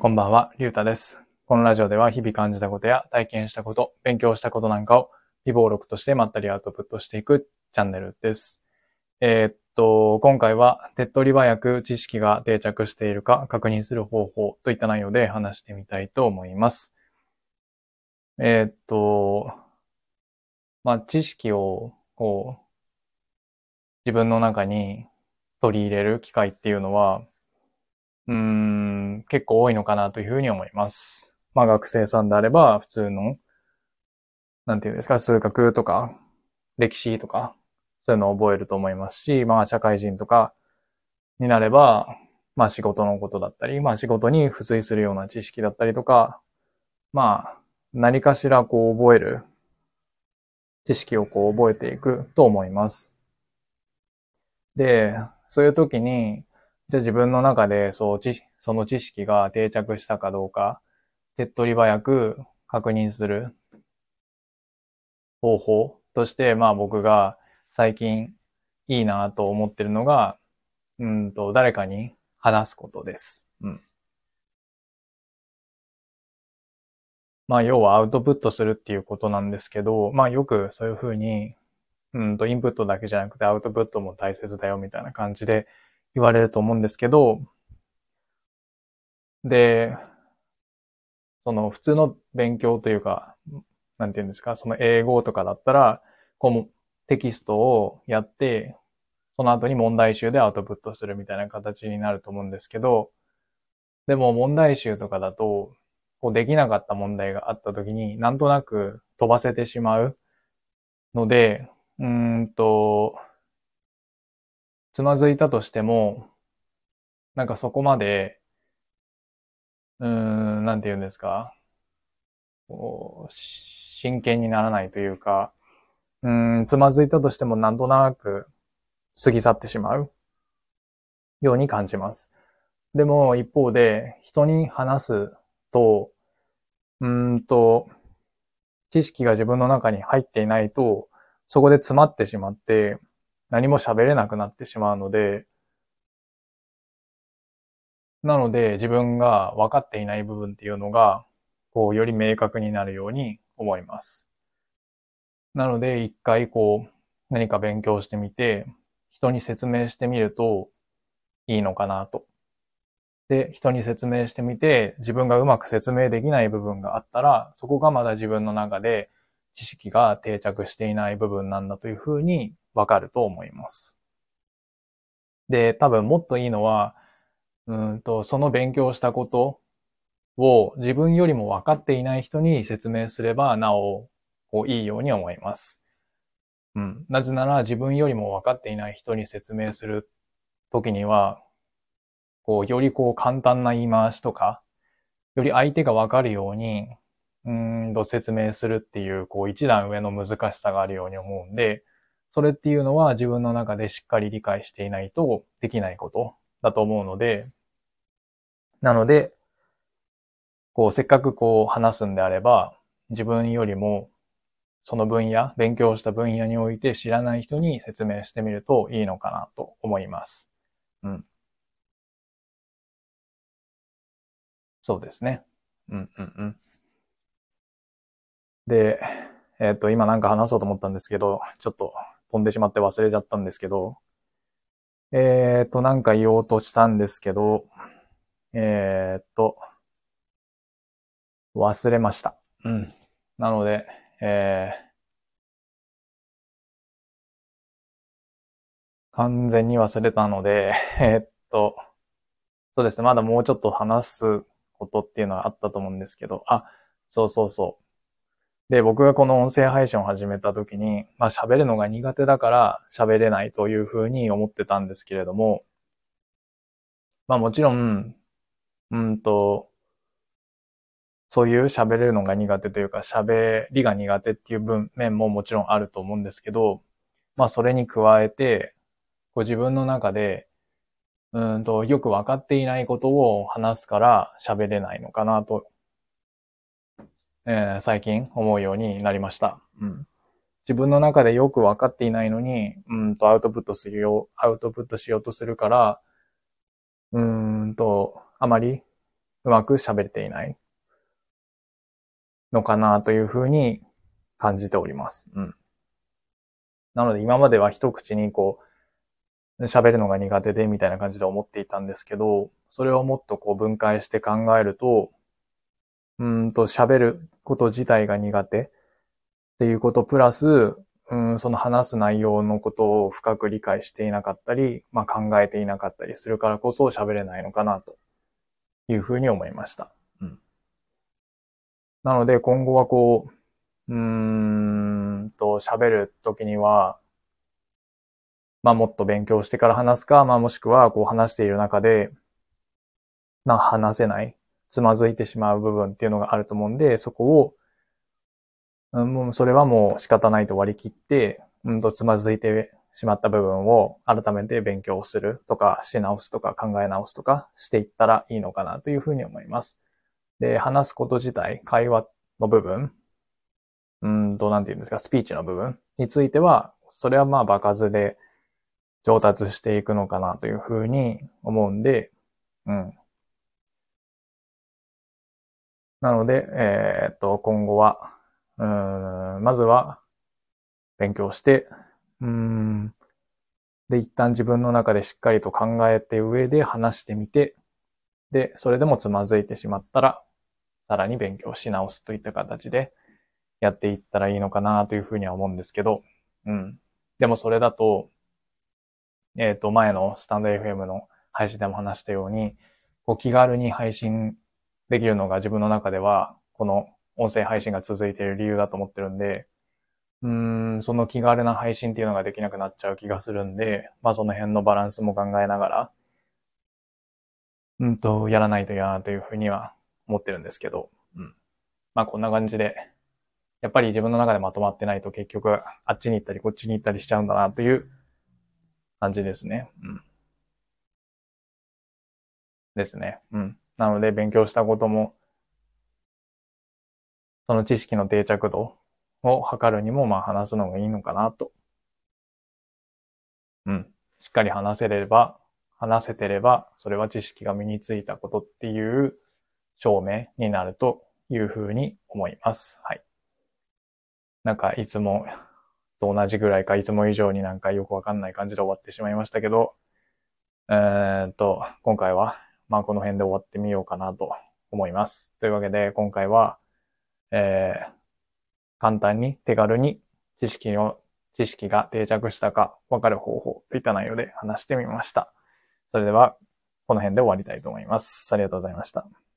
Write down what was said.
こんばんは、りゅうたです。このラジオでは日々感じたことや体験したこと、勉強したことなんかを微暴録としてまったりアウトプットしていくチャンネルです。えーっと、今回は手っ取り早く知識が定着しているか確認する方法といった内容で話してみたいと思います。えーっと、まあ、知識をこう、自分の中に取り入れる機会っていうのは、うん、結構多いのかなというふうに思います。まあ学生さんであれば普通の、なんていうんですか、数学とか歴史とか、そういうのを覚えると思いますし、まあ社会人とかになれば、まあ仕事のことだったり、まあ仕事に付随するような知識だったりとか、まあ何かしらこう覚える知識をこう覚えていくと思います。で、そういう時に、じゃあ自分の中でそう知その知識が定着したかどうか、手っ取り早く確認する方法として、まあ僕が最近いいなと思ってるのが、うんと、誰かに話すことです。うん。まあ要はアウトプットするっていうことなんですけど、まあよくそういうふうに、うんと、インプットだけじゃなくてアウトプットも大切だよみたいな感じで言われると思うんですけど、で、その普通の勉強というか、なんていうんですか、その英語とかだったら、こうテキストをやって、その後に問題集でアウトプットするみたいな形になると思うんですけど、でも問題集とかだと、こうできなかった問題があった時に、なんとなく飛ばせてしまうので、うーんと、つまずいたとしても、なんかそこまで、うーん、なんて言うんですか、こう真剣にならないというか、うん、つまずいたとしてもなんとなく過ぎ去ってしまうように感じます。でも一方で人に話すと、うんと、知識が自分の中に入っていないと、そこで詰まってしまって、何も喋れなくなってしまうので、なので自分が分かっていない部分っていうのが、こう、より明確になるように思います。なので、一回こう、何か勉強してみて、人に説明してみるといいのかなと。で、人に説明してみて、自分がうまく説明できない部分があったら、そこがまだ自分の中で知識が定着していない部分なんだというふうにわかると思います。で、多分もっといいのは、うんと、その勉強したことを自分よりも分かっていない人に説明すれば、なお、こういいように思います。うん。なぜなら自分よりも分かっていない人に説明するときには、こう、よりこう簡単な言い回しとか、より相手が分かるように、うんと説明するっていう、こう一段上の難しさがあるように思うんで、それっていうのは自分の中でしっかり理解していないとできないことだと思うので、なので、こうせっかくこう話すんであれば、自分よりもその分野、勉強した分野において知らない人に説明してみるといいのかなと思います。うん。そうですね。うんうんうん。で、えっ、と、今なんか話そうと思ったんですけど、ちょっと飛んでしまって忘れちゃったんですけど、えっ、と、なんか言おうとしたんですけど、えっ、と、忘れました。うん。なので、えー、完全に忘れたので、えっと、そうですね、まだもうちょっと話すことっていうのはあったと思うんですけど、あ、そうそうそう。で、僕がこの音声配信を始めた時に、まあ喋るのが苦手だから喋れないというふうに思ってたんですけれども、まあもちろん、うんと、そういう喋れるのが苦手というか喋りが苦手っていう面ももちろんあると思うんですけど、まあそれに加えて、こう自分の中で、うんと、よくわかっていないことを話すから喋れないのかなと、えー最近思うようになりました。うん。自分の中でよくわかっていないのに、うんとアウトプットするよう、アウトプットしようとするから、うーんと、あまりううまく喋れていないのかなというふうに感じております。うん。なので今までは一口にこう、喋るのが苦手でみたいな感じで思っていたんですけど、それをもっとこう分解して考えると、うんと喋ること自体が苦手っていうことプラス、うん、その話す内容のことを深く理解していなかったり、まあ、考えていなかったりするからこそ喋れないのかなというふうに思いました。うん。なので今後はこう、うーんと喋るときには、まあもっと勉強してから話すか、まあもしくはこう話している中で、まあ話せない、つまずいてしまう部分っていうのがあると思うんで、そこをうん、もうそれはもう仕方ないと割り切って、うんとつまずいてしまった部分を改めて勉強するとか、し直すとか考え直すとかしていったらいいのかなというふうに思います。で、話すこと自体、会話の部分、うんと、なんて言うんですか、スピーチの部分については、それはまあ場数で上達していくのかなというふうに思うんで、うん。なので、えー、っと、今後は、うん、まずは勉強して、うん、で、一旦自分の中でしっかりと考えて上で話してみて、で、それでもつまずいてしまったら、さらに勉強し直すといった形でやっていったらいいのかなというふうには思うんですけど、うん。でもそれだと、えっ、ー、と、前のスタンド FM の配信でも話したように、こう気軽に配信できるのが自分の中では、この音声配信が続いている理由だと思ってるんで、うーん、その気軽な配信っていうのができなくなっちゃう気がするんで、まあその辺のバランスも考えながら、うんと、やらないと嫌なというふうには思ってるんですけど、うん。まあこんな感じで、やっぱり自分の中でまとまってないと結局あっちに行ったりこっちに行ったりしちゃうんだなという感じですね。うん。ですね。うん。なので勉強したこともその知識の定着度を測るにも、まあ話すのがいいのかなと。うん。しっかり話せれば、話せてれば、それは知識が身についたことっていう証明になるというふうに思います。はい。なんかいつもと同じぐらいか、いつも以上になんかよくわかんない感じで終わってしまいましたけど、えー、っと、今回は、まあこの辺で終わってみようかなと思います。というわけで、今回は、えー、簡単に手軽に知識を、知識が定着したかわかる方法といった内容で話してみました。それでは、この辺で終わりたいと思います。ありがとうございました。